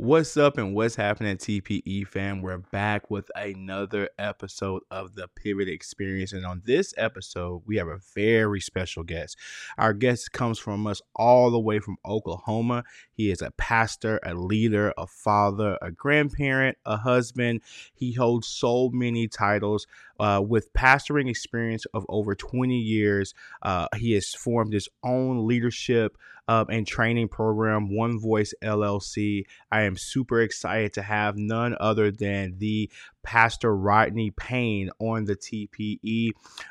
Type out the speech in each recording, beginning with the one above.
What's up and what's happening, TPE fam? We're back with another episode of the Pivot Experience. And on this episode, we have a very special guest. Our guest comes from us all the way from Oklahoma. He is a pastor, a leader, a father, a grandparent, a husband. He holds so many titles. Uh, with pastoring experience of over 20 years, uh, he has formed his own leadership um, and training program, One Voice LLC. I am super excited to have none other than the Pastor Rodney Payne on the TPE.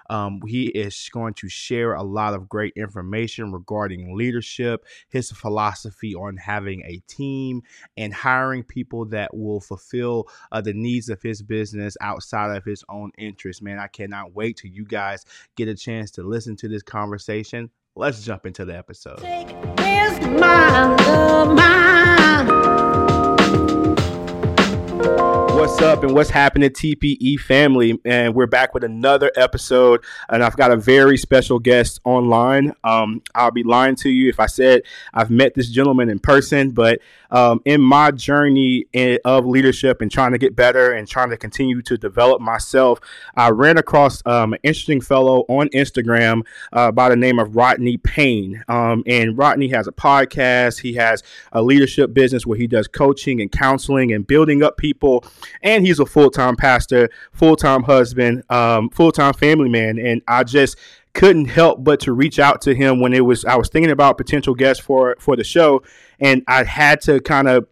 Um, he is going to share a lot of great information regarding leadership, his philosophy on having a team, and hiring people that will fulfill uh, the needs of his business outside of his own interests. Man, I cannot wait till you guys get a chance to listen to this conversation. Let's jump into the episode. Up and what's happening, TPE family? And we're back with another episode. And I've got a very special guest online. Um, I'll be lying to you if I said I've met this gentleman in person, but um, in my journey in, of leadership and trying to get better and trying to continue to develop myself, I ran across um, an interesting fellow on Instagram uh, by the name of Rodney Payne. Um, and Rodney has a podcast, he has a leadership business where he does coaching and counseling and building up people. And he's a full time pastor, full time husband, um, full time family man. And I just couldn't help but to reach out to him when it was I was thinking about potential guests for for the show, and I had to kind of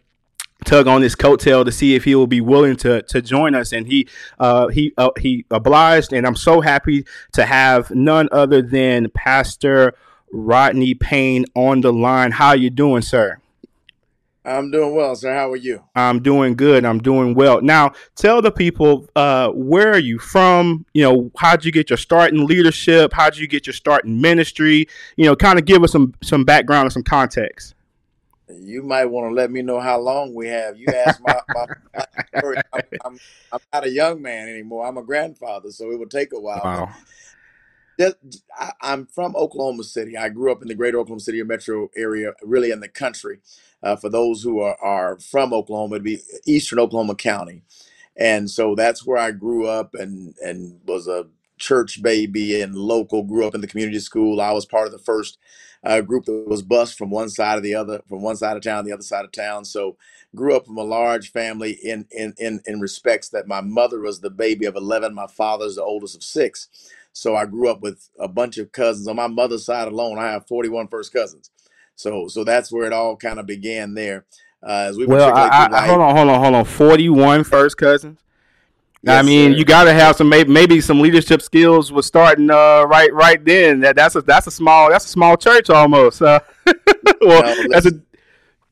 tug on his coattail to see if he will be willing to to join us and he uh, he uh, he obliged and I'm so happy to have none other than Pastor Rodney Payne on the line. How you doing, sir? I'm doing well, sir. How are you? I'm doing good. I'm doing well. Now, tell the people uh, where are you from? You know, how'd you get your start in leadership? How'd you get your start in ministry? You know, kind of give us some some background and some context. You might want to let me know how long we have. You asked my, my, my story. I'm, I'm, I'm, not a young man anymore. I'm a grandfather, so it will take a while. Wow. I'm from Oklahoma City. I grew up in the greater Oklahoma City metro area, really in the country uh, for those who are, are from Oklahoma, it'd be Eastern Oklahoma County. And so that's where I grew up and, and was a church baby and local, grew up in the community school. I was part of the first uh, group that was bused from one side of the other, from one side of town, to the other side of town. So grew up from a large family in, in, in, in respects that my mother was the baby of 11. My father's the oldest of six. So I grew up with a bunch of cousins on my mother's side alone. I have 41 first cousins. So so that's where it all kind of began there. Uh, as we well, I, I, hold on, hold on, hold on. Forty-one first cousins. Yes, I mean, sir. you got to have some maybe, maybe some leadership skills was starting uh, right right then. That that's a that's a small that's a small church almost. Uh, well, no, that's a.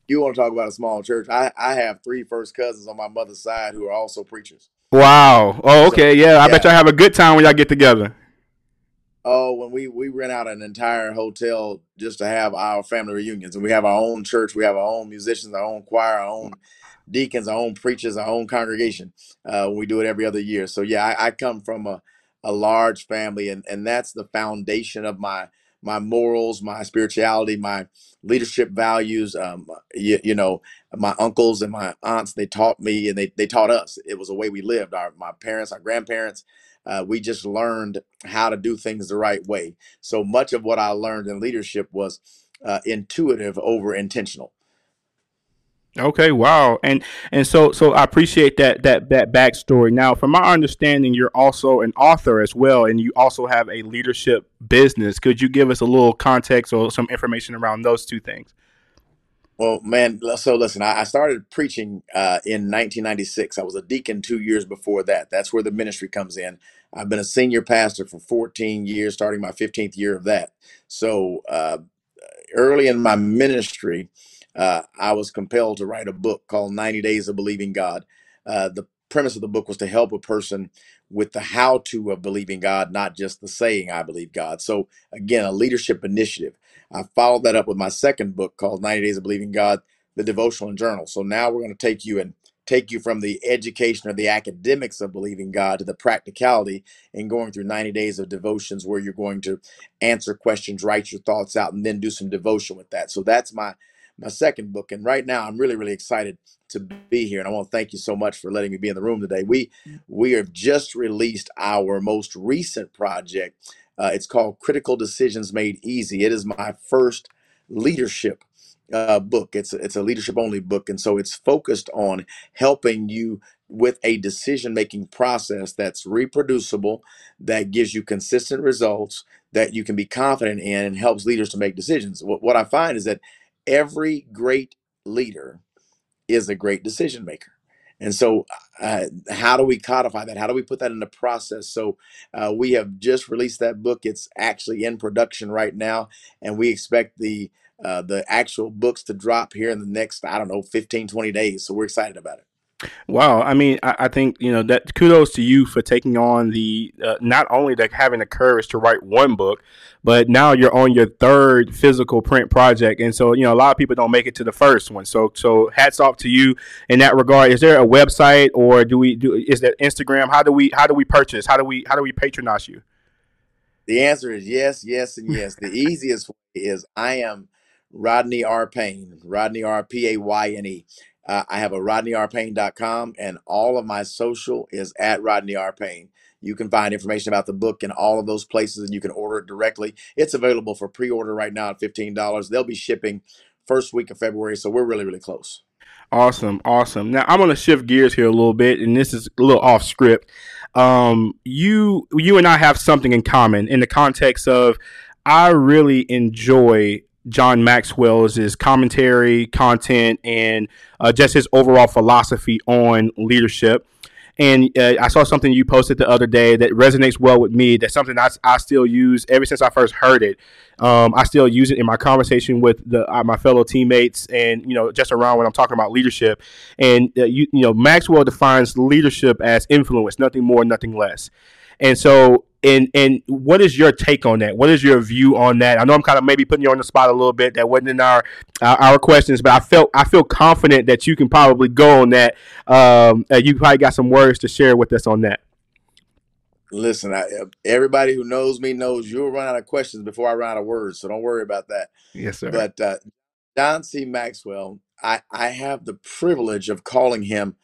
You want to talk about a small church? I I have three first cousins on my mother's side who are also preachers. Wow. Oh, okay. So, yeah, I yeah. bet y'all have a good time when y'all get together. Oh, when we we rent out an entire hotel just to have our family reunions, and we have our own church, we have our own musicians, our own choir, our own deacons, our own preachers, our own congregation. Uh, we do it every other year. So yeah, I, I come from a, a large family, and and that's the foundation of my my morals, my spirituality, my leadership values. Um, you, you know, my uncles and my aunts they taught me, and they they taught us. It was the way we lived. Our my parents, our grandparents uh, we just learned how to do things the right way. So much of what I learned in leadership was uh, intuitive over intentional. Okay, wow, and and so so I appreciate that that that backstory. Now, from my understanding, you're also an author as well, and you also have a leadership business. Could you give us a little context or some information around those two things? Well, man, so listen, I started preaching uh, in 1996. I was a deacon two years before that. That's where the ministry comes in. I've been a senior pastor for 14 years, starting my 15th year of that. So uh, early in my ministry, uh, I was compelled to write a book called 90 Days of Believing God. Uh, the premise of the book was to help a person with the how to of believing God, not just the saying, I believe God. So, again, a leadership initiative. I followed that up with my second book called 90 Days of Believing God, the devotional and journal. So now we're going to take you and take you from the education or the academics of believing God to the practicality and going through 90 days of devotions where you're going to answer questions, write your thoughts out, and then do some devotion with that. So that's my my second book. And right now, I'm really really excited to be here, and I want to thank you so much for letting me be in the room today. We we have just released our most recent project. Uh, it's called Critical Decisions Made Easy. It is my first leadership uh, book. It's a, it's a leadership only book, and so it's focused on helping you with a decision making process that's reproducible, that gives you consistent results, that you can be confident in, and helps leaders to make decisions. What, what I find is that every great leader is a great decision maker. And so, uh, how do we codify that? How do we put that in the process? So, uh, we have just released that book. It's actually in production right now, and we expect the uh, the actual books to drop here in the next, I don't know, 15, 20 days. So, we're excited about it. Wow, I mean, I, I, think you know that. Kudos to you for taking on the uh, not only the having the courage to write one book, but now you're on your third physical print project, and so you know a lot of people don't make it to the first one. So, so hats off to you in that regard. Is there a website or do we do? Is that Instagram? How do we how do we purchase? How do we how do we patronize you? The answer is yes, yes, and yes. the easiest way is I am Rodney R. Payne, Rodney R. P A Y N E. Uh, I have a rodneyrpayne.com, and all of my social is at Rodney R. You can find information about the book in all of those places, and you can order it directly. It's available for pre-order right now at fifteen dollars. They'll be shipping first week of February, so we're really, really close. Awesome, awesome. Now I'm going to shift gears here a little bit, and this is a little off script. Um, you, you and I have something in common in the context of I really enjoy John Maxwell's his commentary, content, and uh, just his overall philosophy on leadership. And uh, I saw something you posted the other day that resonates well with me. That's something I, I still use ever since I first heard it. Um, I still use it in my conversation with the, uh, my fellow teammates, and you know, just around when I'm talking about leadership. And uh, you, you know, Maxwell defines leadership as influence, nothing more, nothing less. And so and and what is your take on that? What is your view on that? I know I'm kind of maybe putting you on the spot a little bit. That wasn't in our uh, our questions, but I felt I feel confident that you can probably go on that. Um, uh, you probably got some words to share with us on that. Listen, I, everybody who knows me knows you'll run out of questions before I run out of words, so don't worry about that. Yes, sir. But uh, John C. Maxwell, I I have the privilege of calling him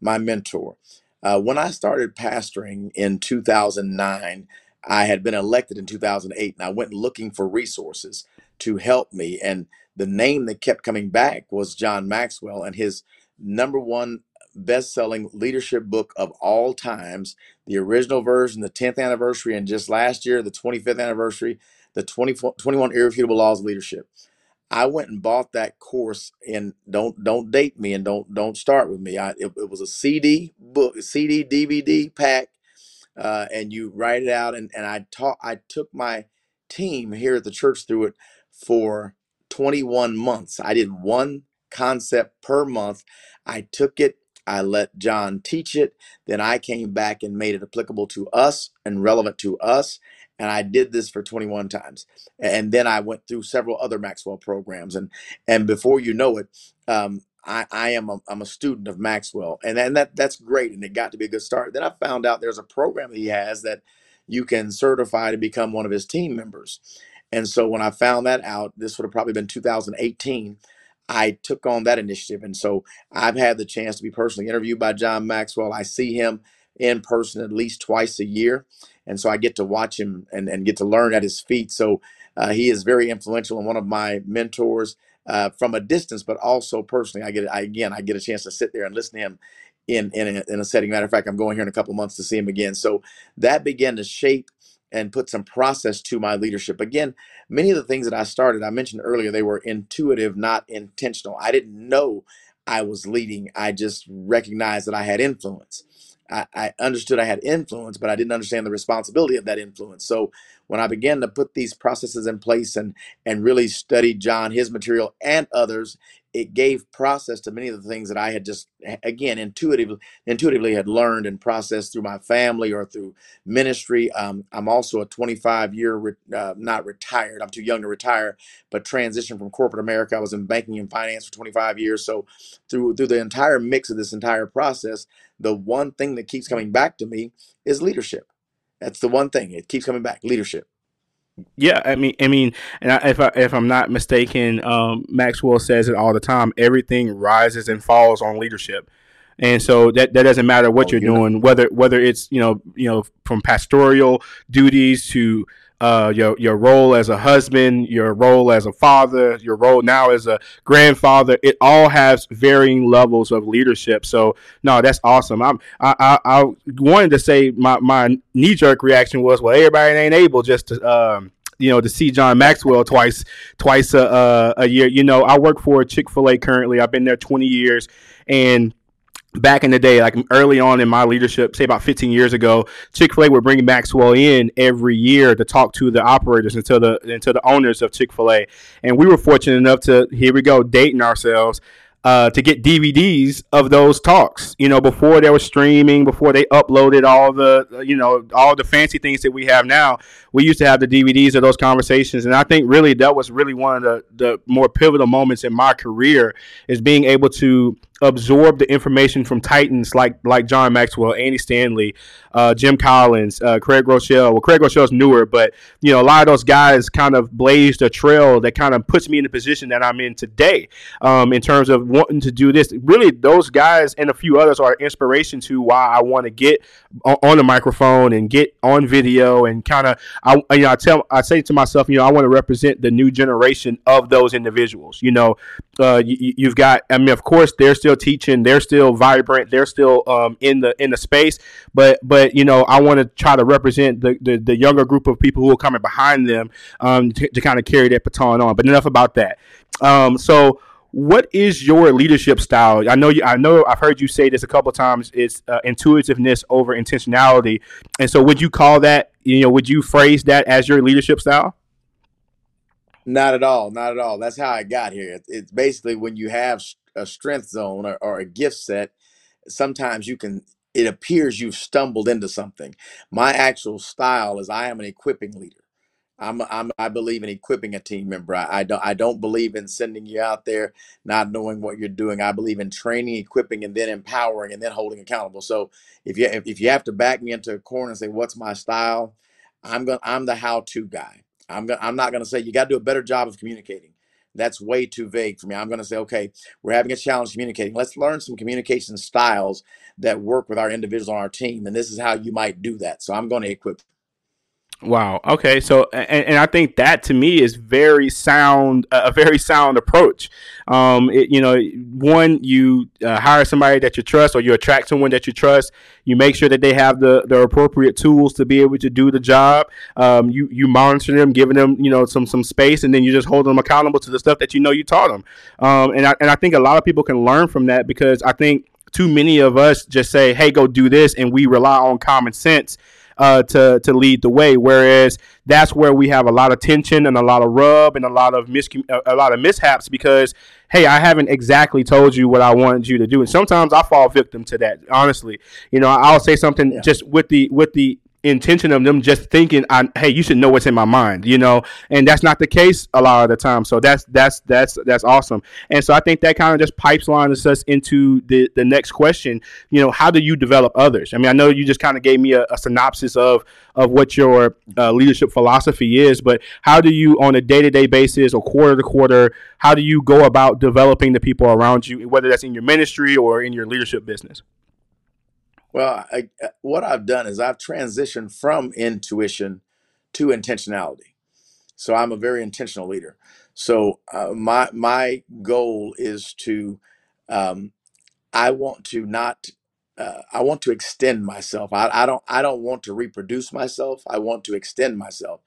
my mentor. Uh, when I started pastoring in 2009, I had been elected in 2008, and I went looking for resources to help me. And the name that kept coming back was John Maxwell, and his number one best selling leadership book of all times, the original version, the 10th anniversary, and just last year, the 25th anniversary, the 20, 21 Irrefutable Laws of Leadership. I went and bought that course and don't don't date me and don't don't start with me. I it, it was a CD book, CD DVD pack, uh, and you write it out. And and I taught I took my team here at the church through it for 21 months. I did one concept per month. I took it. I let John teach it. Then I came back and made it applicable to us and relevant to us and I did this for 21 times. And then I went through several other Maxwell programs, and and before you know it, um, I, I am a, I'm a student of Maxwell, and and that that's great, and it got to be a good start. Then I found out there's a program that he has that you can certify to become one of his team members, and so when I found that out, this would have probably been 2018. I took on that initiative, and so I've had the chance to be personally interviewed by John Maxwell. I see him in person at least twice a year and so I get to watch him and, and get to learn at his feet. So uh, he is very influential and one of my mentors uh, from a distance, but also personally. I get I, again I get a chance to sit there and listen to him in in a, in a setting. Matter of fact, I'm going here in a couple months to see him again. So that began to shape and put some process to my leadership. Again, many of the things that I started, I mentioned earlier, they were intuitive, not intentional. I didn't know I was leading. I just recognized that I had influence. I, I understood I had influence, but I didn't understand the responsibility of that influence. So when I began to put these processes in place and and really study John, his material, and others, it gave process to many of the things that I had just again intuitively intuitively had learned and processed through my family or through ministry. Um, I'm also a 25 year re- uh, not retired. I'm too young to retire, but transitioned from corporate America. I was in banking and finance for 25 years. So through through the entire mix of this entire process, the one thing that keeps coming back to me is leadership. That's the one thing. It keeps coming back leadership. Yeah, I mean, I mean, and I, if I, if I'm not mistaken, um, Maxwell says it all the time. Everything rises and falls on leadership, and so that, that doesn't matter what oh, you're doing, whether whether it's you know you know from pastoral duties to uh, your your role as a husband, your role as a father, your role now as a grandfather. It all has varying levels of leadership. So no, that's awesome. I'm I I, I wanted to say my my knee jerk reaction was well everybody ain't able just to um you know to see John Maxwell twice twice a, a, a year. You know I work for Chick Fil A currently. I've been there 20 years and back in the day, like early on in my leadership, say about 15 years ago, Chick Fil A would bring Maxwell in every year to talk to the operators and to the and to the owners of Chick Fil A, and we were fortunate enough to here we go dating ourselves uh, to get DVDs of those talks. You know, before they were streaming, before they uploaded all the, you know, all the fancy things that we have now, we used to have the DVDs of those conversations. And I think really that was really one of the, the more pivotal moments in my career is being able to absorb the information from titans like like John Maxwell, Andy Stanley, uh, Jim Collins, uh, Craig Groeschel. Well, Craig Groeschel's newer, but you know a lot of those guys kind of blazed a trail that kind of puts me in the position that I'm in today um, in terms of wanting to do this. Really, those guys and a few others are inspiration to why I want to get on the microphone and get on video and kind of I you know I tell I say to myself, you know, I want to represent the new generation of those individuals. You know, uh, you, have got I mean, of course, they're still teaching, they're still vibrant, they're still um, in the in the space, but but you know, I want to try to represent the, the, the younger group of people who are coming behind them um, to, to kind of carry that baton on. But enough about that. Um, so what is your leadership style? I know you. I know I've heard you say this a couple times. It's uh, intuitiveness over intentionality. And so, would you call that? You know, would you phrase that as your leadership style? Not at all. Not at all. That's how I got here. It's basically when you have a strength zone or, or a gift set. Sometimes you can. It appears you've stumbled into something. My actual style is I am an equipping leader. I'm, I'm I believe in equipping a team member. I, I don't I don't believe in sending you out there not knowing what you're doing. I believe in training, equipping, and then empowering, and then holding accountable. So if you if, you have to back me into a corner and say what's my style, I'm going I'm the how-to guy. I'm going I'm not going to say you got to do a better job of communicating. That's way too vague for me. I'm going to say, okay, we're having a challenge communicating. Let's learn some communication styles that work with our individuals on our team, and this is how you might do that. So I'm going to equip Wow. Okay. So, and, and, I think that to me is very sound, a very sound approach. Um, it, you know, one, you uh, hire somebody that you trust, or you attract someone that you trust. You make sure that they have the the appropriate tools to be able to do the job. Um, you you monitor them, giving them you know some some space, and then you just hold them accountable to the stuff that you know you taught them. Um, and I and I think a lot of people can learn from that because I think too many of us just say, "Hey, go do this," and we rely on common sense uh, to to lead the way. Whereas that's where we have a lot of tension and a lot of rub and a lot of mis a lot of mishaps because hey, I haven't exactly told you what I wanted you to do, and sometimes I fall victim to that. Honestly, you know, I'll say something yeah. just with the with the intention of them just thinking, I, "Hey, you should know what's in my mind," you know, and that's not the case a lot of the time. So that's that's that's that's awesome. And so I think that kind of just pipelines us into the the next question. You know, how do you develop others? I mean, I know you just kind of gave me a, a synopsis of of what your uh, leadership philosophy is, but how do you, on a day to day basis or quarter to quarter, how do you go about developing the people around you, whether that's in your ministry or in your leadership business? Well, I, uh, what I've done is I've transitioned from intuition to intentionality. So I'm a very intentional leader. So uh, my my goal is to um, I want to not uh, I want to extend myself. I, I don't I don't want to reproduce myself. I want to extend myself.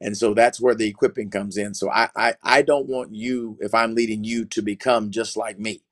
And so that's where the equipping comes in. So I, I I don't want you, if I'm leading you, to become just like me.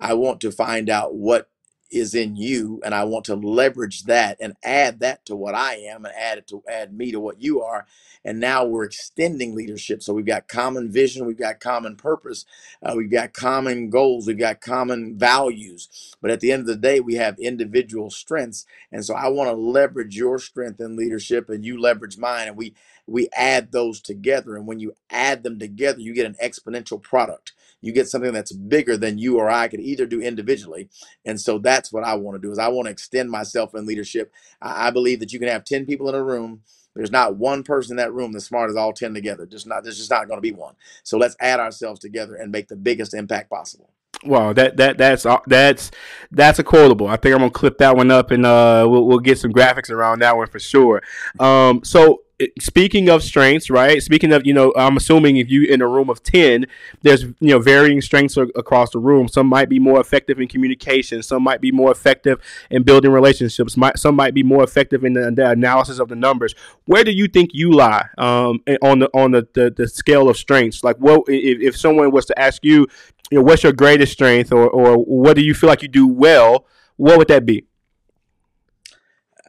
I want to find out what is in you and I want to leverage that and add that to what I am and add it to add me to what you are. And now we're extending leadership. So we've got common vision we've got common purpose uh, we've got common goals we've got common values. But at the end of the day we have individual strengths. And so I want to leverage your strength in leadership and you leverage mine and we we add those together. And when you add them together you get an exponential product you get something that's bigger than you or I could either do individually and so that's what I want to do. Is I want to extend myself in leadership. I, I believe that you can have ten people in a room. There's not one person in that room that's smart as all ten together. Just not. There's just not going to be one. So let's add ourselves together and make the biggest impact possible. Wow, that that that's that's that's a quotable. I think I'm gonna clip that one up and uh, we'll, we'll get some graphics around that one for sure. Um, so speaking of strengths, right? Speaking of, you know, I'm assuming if you in a room of 10, there's, you know, varying strengths across the room. Some might be more effective in communication. Some might be more effective in building relationships. might, some might be more effective in the, the, analysis of the numbers. Where do you think you lie um, on the on the, the, the scale of strengths? Like, what if, if someone was to ask you, you know, what's your greatest strength or, or what do you feel like you do well? What would that be?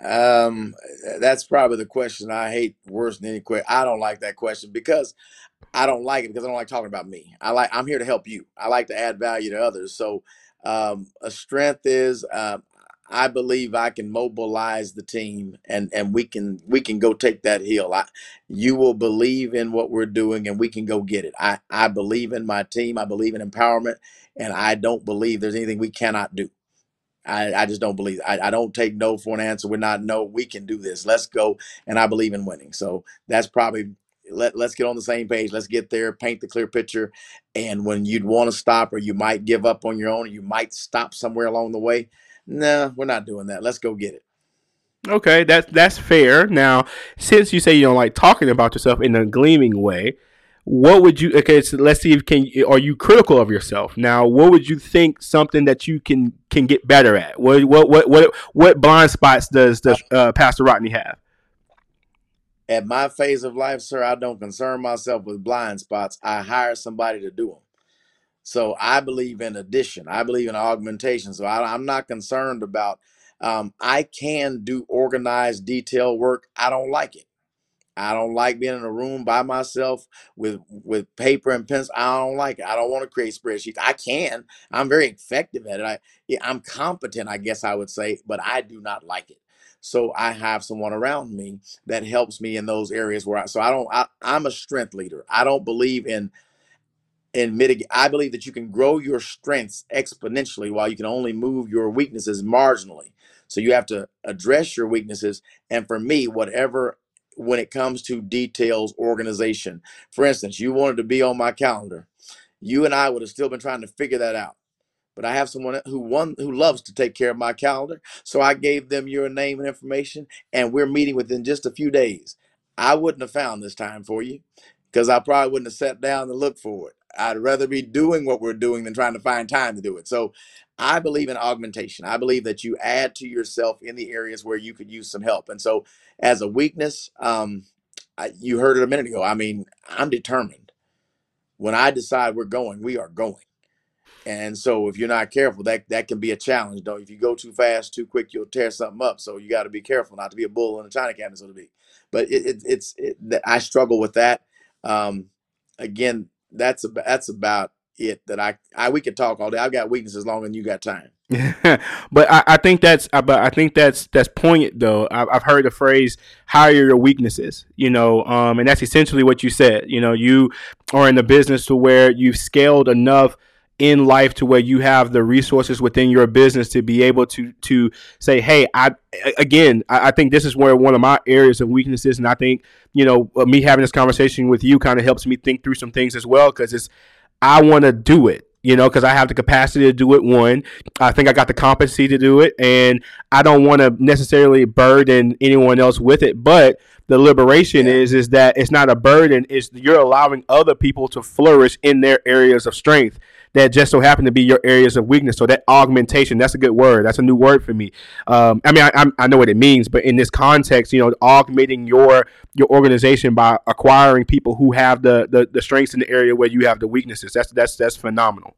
Um, that's probably the question I hate worse than any question. I don't like that question because I don't like it because I don't like talking about me. I like I'm here to help you. I like to add value to others. So um, a strength is uh, I believe I can mobilize the team and and we can we can go take that hill. I you will believe in what we're doing and we can go get it. I I believe in my team. I believe in empowerment and I don't believe there's anything we cannot do. I, I just don't believe. I, I don't take no for an answer. We're not no. We can do this. Let's go. And I believe in winning. So that's probably let let's get on the same page. Let's get there. Paint the clear picture. And when you'd want to stop, or you might give up on your own, or you might stop somewhere along the way. No, nah, we're not doing that. Let's go get it. Okay, that's that's fair. Now, since you say you don't like talking about yourself in a gleaming way, what would you okay so let's see if can are you critical of yourself? Now what would you think something that you can can get better at? What what what what, what blind spots does does uh, pastor rodney have? At my phase of life sir i don't concern myself with blind spots. I hire somebody to do them so i believe in addition. I believe in augmentation. So I, am not concerned about um, i can do organized detail work. I don't like it I don't like being in a room by myself with with paper and pencil. I don't like it. I don't want to create spreadsheets. I can. I'm very effective at it. I I'm competent, I guess I would say, but I do not like it. So I have someone around me that helps me in those areas where I so I don't I, I'm a strength leader. I don't believe in and mitigate. I believe that you can grow your strengths exponentially while you can only move your weaknesses marginally. So you have to address your weaknesses. And for me, whatever when it comes to details organization. For instance, you wanted to be on my calendar. You and I would have still been trying to figure that out. But I have someone who one who loves to take care of my calendar. So I gave them your name and information, and we're meeting within just a few days. I wouldn't have found this time for you because I probably wouldn't have sat down and looked for it. I'd rather be doing what we're doing than trying to find time to do it. So I believe in augmentation. I believe that you add to yourself in the areas where you could use some help. And so, as a weakness, um, I, you heard it a minute ago. I mean, I'm determined. When I decide we're going, we are going. And so, if you're not careful, that that can be a challenge. Though, if you go too fast, too quick, you'll tear something up. So you got to be careful not to be a bull in a china cabinet, so to be. But it, it, it's it, I struggle with that. Um, again, that's about, that's about it that I, I we could talk all day. I've got weaknesses longer than you got time. but I, I, think that's but I think that's that's poignant though. I've, I've heard the phrase "hire your weaknesses," you know, um, and that's essentially what you said. You know, you are in the business to where you've scaled enough in life to where you have the resources within your business to be able to to say, hey, I again, I, I think this is where one of my areas of weaknesses, and I think you know uh, me having this conversation with you kind of helps me think through some things as well because it's I want to do it, you know, because I have the capacity to do it. One, I think I got the competency to do it, and I don't want to necessarily burden anyone else with it. But the liberation yeah. is is that it's not a burden; it's you're allowing other people to flourish in their areas of strength that just so happen to be your areas of weakness. So that augmentation, that's a good word. That's a new word for me. Um, I mean, I, I know what it means, but in this context, you know, augmenting your your organization by acquiring people who have the the, the strengths in the area where you have the weaknesses. That's that's that's phenomenal.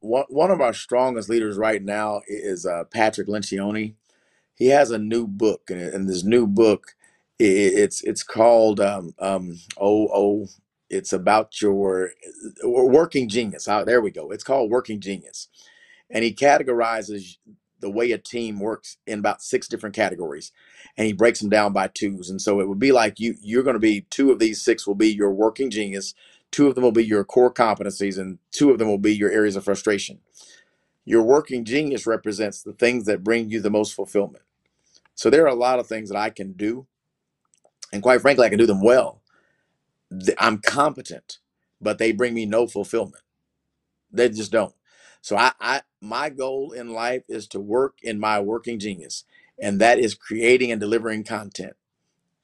One one of our strongest leaders right now is uh, Patrick Lencioni. He has a new book, and, and this new book, it, it's it's called um, um, oh oh it's about your uh, working genius. There we go. It's called Working Genius. And he categorizes the way a team works in about six different categories and he breaks them down by twos and so it would be like you you're going to be two of these six will be your working genius two of them will be your core competencies and two of them will be your areas of frustration your working genius represents the things that bring you the most fulfillment. So there are a lot of things that I can do, and quite frankly, I can do them well. I'm competent, but they bring me no fulfillment. They just don't. So I, I my goal in life is to work in my working genius, and that is creating and delivering content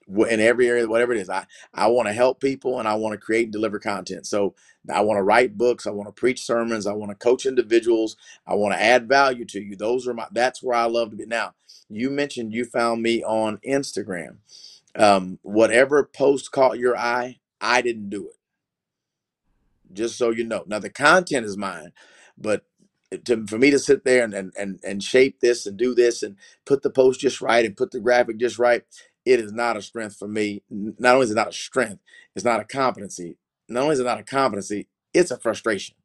in every area, whatever it is. I, I want to help people and I want to create and deliver content. So I want to write books. I want to preach sermons. I want to coach individuals. I want to add value to you. Those are my, that's where I love to be. Now, you mentioned you found me on Instagram. Um, whatever post caught your eye, I didn't do it. Just so you know. Now, the content is mine, but to, for me to sit there and, and, and shape this and do this and put the post just right and put the graphic just right, it is not a strength for me. Not only is it not a strength, it's not a competency. Not only is it not a competency, it's a frustration.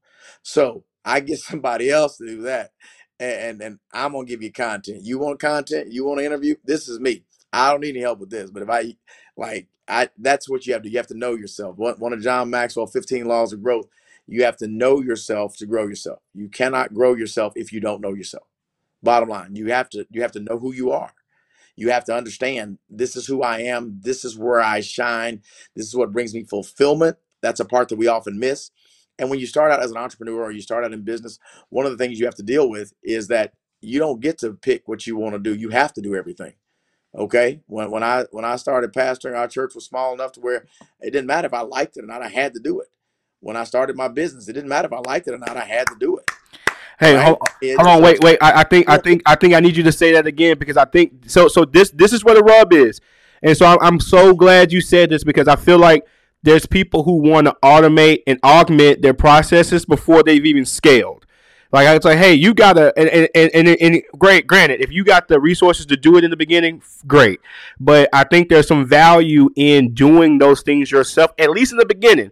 So I get somebody else to do that. And, and I'm gonna give you content. You want content? You want to interview? This is me. I don't need any help with this. But if I like, I that's what you have to. You have to know yourself. One, one of John Maxwell's 15 laws of growth. You have to know yourself to grow yourself. You cannot grow yourself if you don't know yourself. Bottom line, you have to you have to know who you are you have to understand this is who I am. This is where I shine. This is what brings me fulfillment. That's a part that we often miss. And when you start out as an entrepreneur or you start out in business, one of the things you have to deal with is that you don't get to pick what you want to do. You have to do everything. Okay. When when I when I started pastoring, our church was small enough to where it didn't matter if I liked it or not, I had to do it. When I started my business, it didn't matter if I liked it or not, I had to do it. Hey, right? hold, hold on, wait, wait. I, I, think, I think, I think I need you to say that again because I think so. So this, this is where the rub is, and so I'm, I'm so glad you said this because I feel like there's people who want to automate and augment their processes before they've even scaled. Like I was like, hey, you gotta, and, and, and, and, great. Granted, if you got the resources to do it in the beginning, great. But I think there's some value in doing those things yourself, at least in the beginning.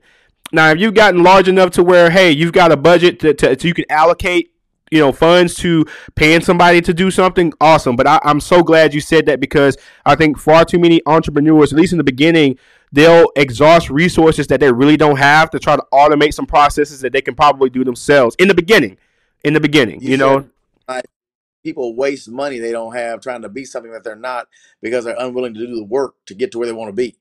Now, if you've gotten large enough to where, hey, you've got a budget to, to so you can allocate you know funds to paying somebody to do something awesome but I, i'm so glad you said that because i think far too many entrepreneurs at least in the beginning they'll exhaust resources that they really don't have to try to automate some processes that they can probably do themselves in the beginning in the beginning you, you know people waste money they don't have trying to be something that they're not because they're unwilling to do the work to get to where they want to be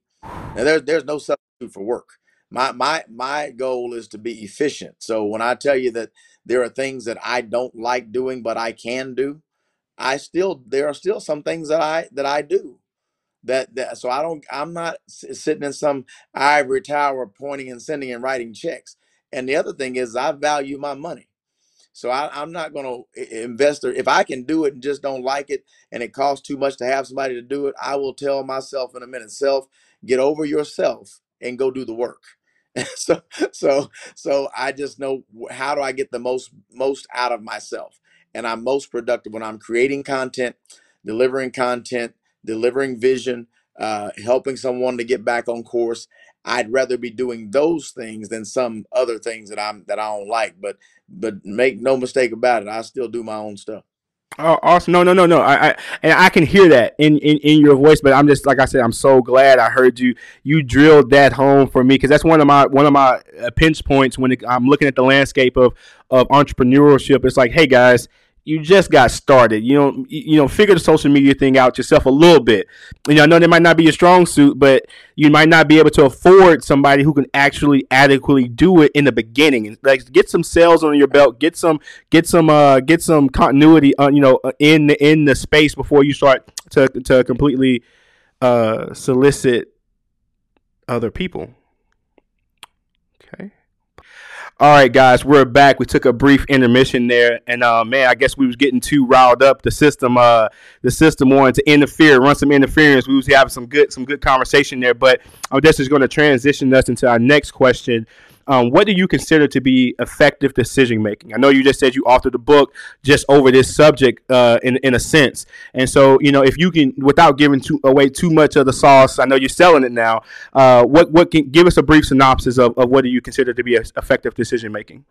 now there's there's no substitute for work my my my goal is to be efficient so when i tell you that there are things that I don't like doing, but I can do. I still there are still some things that I that I do. That, that so I don't I'm not sitting in some ivory tower pointing and sending and writing checks. And the other thing is I value my money. So I, am not going to invest. If I can do it and just don't like it, and it costs too much to have somebody to do it, I will tell myself in a minute, self, get over yourself and go do the work. so so so I just know how do I get the most most out of myself, and I'm most productive when I'm creating content, delivering content, delivering vision, uh, helping someone to get back on course. I'd rather be doing those things than some other things that I'm that I don't like. But but make no mistake about it, I still do my own stuff. Oh, awesome! No, no, no, no. I, I and I can hear that in, in in your voice, but I'm just like I said, I'm so glad I heard you. You drilled that home for me because that's one of my one of my uh, pinch points when it, I'm looking at the landscape of of entrepreneurship. It's like, hey guys, you just got started. You know, you know, figure the social media thing out yourself a little bit. You know, I know that might not be a strong suit, but you might not be able to afford somebody who can actually adequately do it in the beginning. Like, get some sales on your belt, get some, get some, uh, get some continuity, uh, you know, uh, in the, in the space before you start to to completely uh, solicit other people. All right, guys, we're back. We took a brief intermission there, and uh, man, I guess we was getting too riled up. The system, uh, the system wanted to interfere, run some interference. We was having some good, some good conversation there, but I guess is going to transition us into our next question, um, what do you consider to be effective decision making? I know you just said you authored the book just over this subject uh, in in a sense, and so you know if you can, without giving too, away too much of the sauce, I know you're selling it now. Uh, what what can give us a brief synopsis of, of what do you consider to be effective decision making?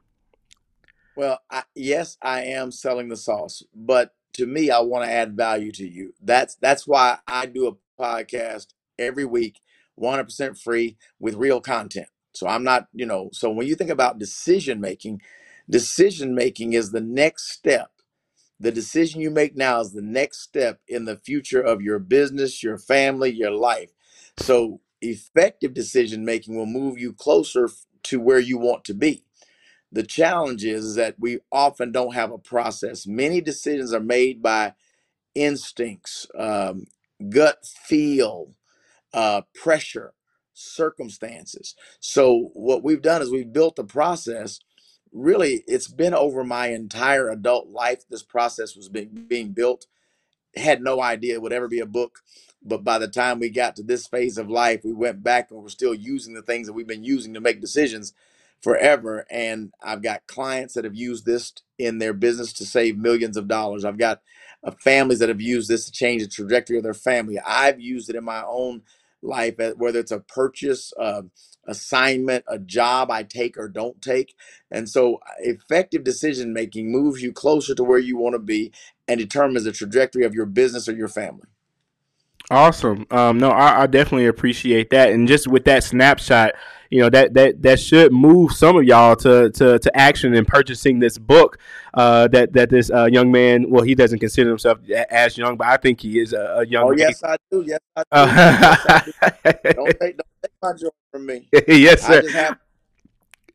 Well, I, yes, I am selling the sauce, but to me, I want to add value to you. That's that's why I do a podcast every week, 100% free with real content. So I'm not, you know, so when you think about decision making, Decision making is the next step. The decision you make now is the next step in the future of your business, your family, your life. So, effective decision making will move you closer to where you want to be. The challenge is, is that we often don't have a process. Many decisions are made by instincts, um, gut feel, uh, pressure, circumstances. So, what we've done is we've built a process. Really, it's been over my entire adult life. This process was being, being built. Had no idea it would ever be a book. But by the time we got to this phase of life, we went back and we're still using the things that we've been using to make decisions forever. And I've got clients that have used this in their business to save millions of dollars. I've got uh, families that have used this to change the trajectory of their family. I've used it in my own life, uh, whether it's a purchase, uh, assignment, a job I take or don't take. And so, uh, effective decision making moves you closer to where you want to be and determines the trajectory of your business or your family. Awesome. Um, no, I, I, definitely appreciate that. And just with that snapshot, you know that that that should move some of y'all to to, to action in purchasing this book. Uh, that that this uh, young man, well, he doesn't consider himself as young, but I think he is a, a young. Oh man. yes, I do. Yes, I do. Uh, yes, I do. don't take don't take my joy from me. yes, sir. I just have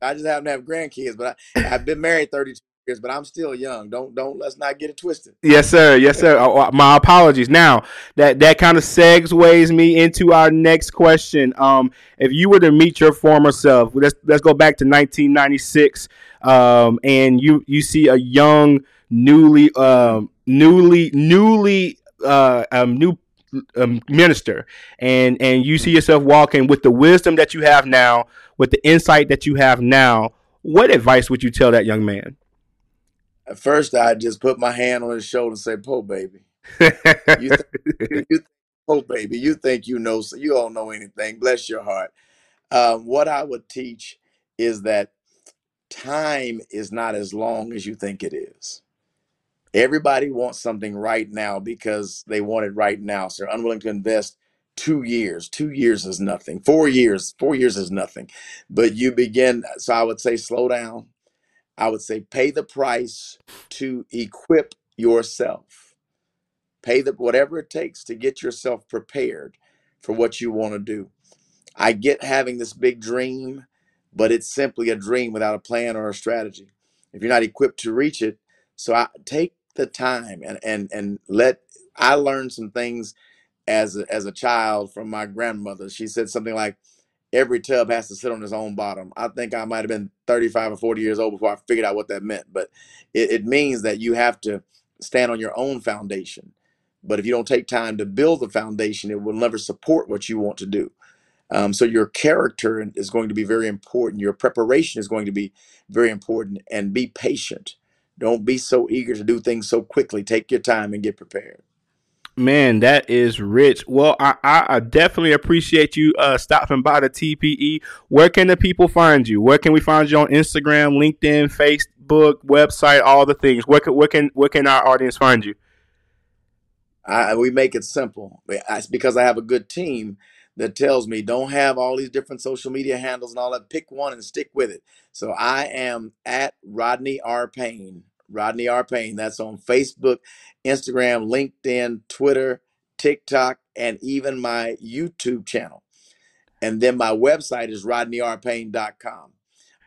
I just happen to have grandkids, but I, I've been married thirty two years, but I'm still young. Don't don't let's not get it twisted. Yes, sir. Yes, sir. Oh, oh, my apologies. Now that that kind of segues me into our next question. Um, if you were to meet your former self, let's let's go back to 1996, um, and you you see a young, newly um, newly newly uh, um, new um, minister and and you see yourself walking with the wisdom that you have now with the insight that you have now what advice would you tell that young man at first, I just put my hand on his shoulder and say, "Po, baby." you, think, you, po, baby. You think you know? So you don't know anything. Bless your heart. Um, what I would teach is that time is not as long as you think it is. Everybody wants something right now because they want it right now. So they're unwilling to invest two years. Two years is nothing. Four years. Four years is nothing. But you begin. So I would say, slow down I would say pay the price to equip yourself. Pay the whatever it takes to get yourself prepared for what you want to do. I get having this big dream, but it's simply a dream without a plan or a strategy. If you're not equipped to reach it, so I take the time and and and let I learned some things as a, as a child from my grandmother. She said something like every tub has to sit on its own bottom. I think I might have been 35 or 40 years old before I figured out what that meant. But it, it, means that you have to stand on your own foundation. But if you don't take time to build the foundation, it will never support what you want to do. Um, so your character is going to be very important. Your preparation is going to be very important. And be patient. Don't be so eager to do things so quickly. Take your time and get prepared. Man, that is rich. Well, I, I, definitely appreciate you uh, stopping by the TPE. Where can the people find you? Where can we find you on Instagram, LinkedIn, Facebook, website, all the things? Where can where can where can our audience find you? I, we make it simple. It's because I have a good team that tells me don't have all these different social media handles and all that. Pick one and stick with it. So I am at Rodney R. Payne Rodney R. Payne. That's on Facebook, Instagram, LinkedIn, Twitter, TikTok, and even my YouTube channel. And then my website is rodneyrpayne.com.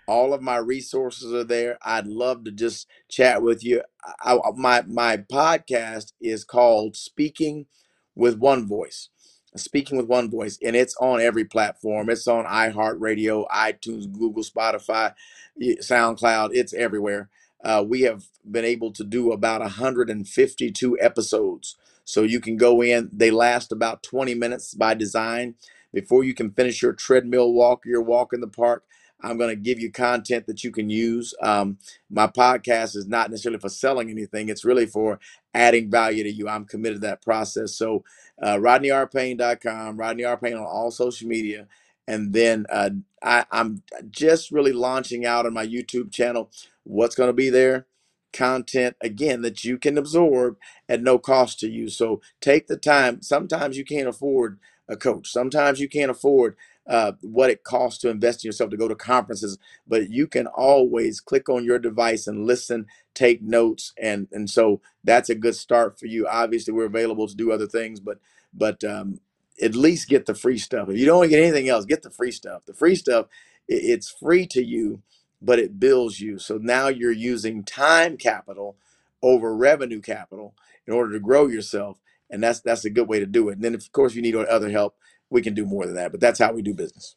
All of my resources are there. I'd love to just chat with you. I, my my podcast is called Speaking with One Voice. Speaking with One Voice, and it's on every platform. It's on iHeartRadio, iTunes, Google, Spotify, SoundCloud. It's everywhere uh, we have been able to do about 152 episodes. So you can go in, they last about 20 minutes by design. Before you can finish your treadmill walk your walk in the park, I'm going to give you content that you can use. Um, my podcast is not necessarily for selling anything, it's really for adding value to you. I'm committed to that process. So, uh, RodneyRPayne.com, Rodney R. On all social media. And then uh, I, I'm just really launching out on my YouTube channel what's going to be there content again that you can absorb at no cost to you so take the time sometimes you can't afford a coach sometimes you can't afford uh, what it costs to invest in yourself to go to conferences, but you can always click on your device and listen, take notes, and and so that's a good start for you. Obviously, we're available to do other things, but but um, at least get the free stuff. If you don't get anything else, get the free stuff. The free stuff, it's free to you, but it bills you. So now you're using time capital over revenue capital in order to grow yourself, and that's that's a good way to do it. And then, of course, you need other help. We can do more than that, but that's how we do business.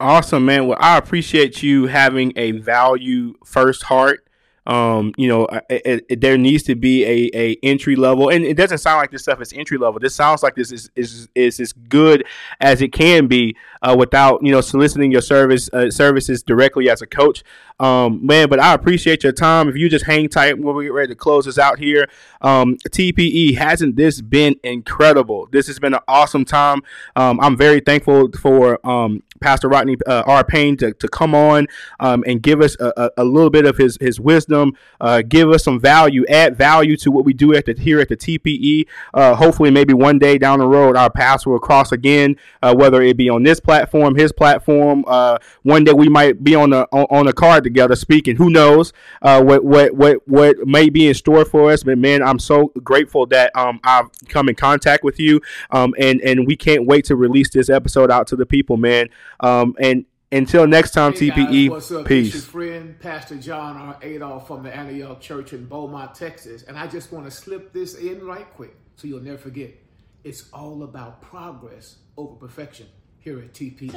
Awesome, man. Well, I appreciate you having a value first heart um, you know, it, it, there needs to be a, a entry level, and it doesn't sound like this stuff is entry level. This sounds like this is is, is as good as it can be uh, without you know soliciting your service uh, services directly as a coach. Um, man, but I appreciate your time. If you just hang tight when we get ready to close this out here, um, TPE hasn't this been incredible? This has been an awesome time. Um, I'm very thankful for um, Pastor Rodney uh, R. Payne to, to come on um, and give us a, a, a, little bit of his, his wisdom, uh, give us some value, add value to what we do at the, here at the TPE. Uh, hopefully, maybe one day down the road, our paths will cross again, uh, whether it be on this platform, his platform. Uh, one day we might be on a on, on a card together speaking. Who knows uh, what what what what may be in store for us? But man, I'm so grateful that um, I've come in contact with you, um, and and we can't wait to release this episode out to the people, man. Um, and until next time, hey TPE. Guys, what's Peace. It's your friend, Pastor John R. Adolph from the Antioch Church in Beaumont, Texas. And I just want to slip this in right quick so you'll never forget. It's all about progress over perfection here at TPE.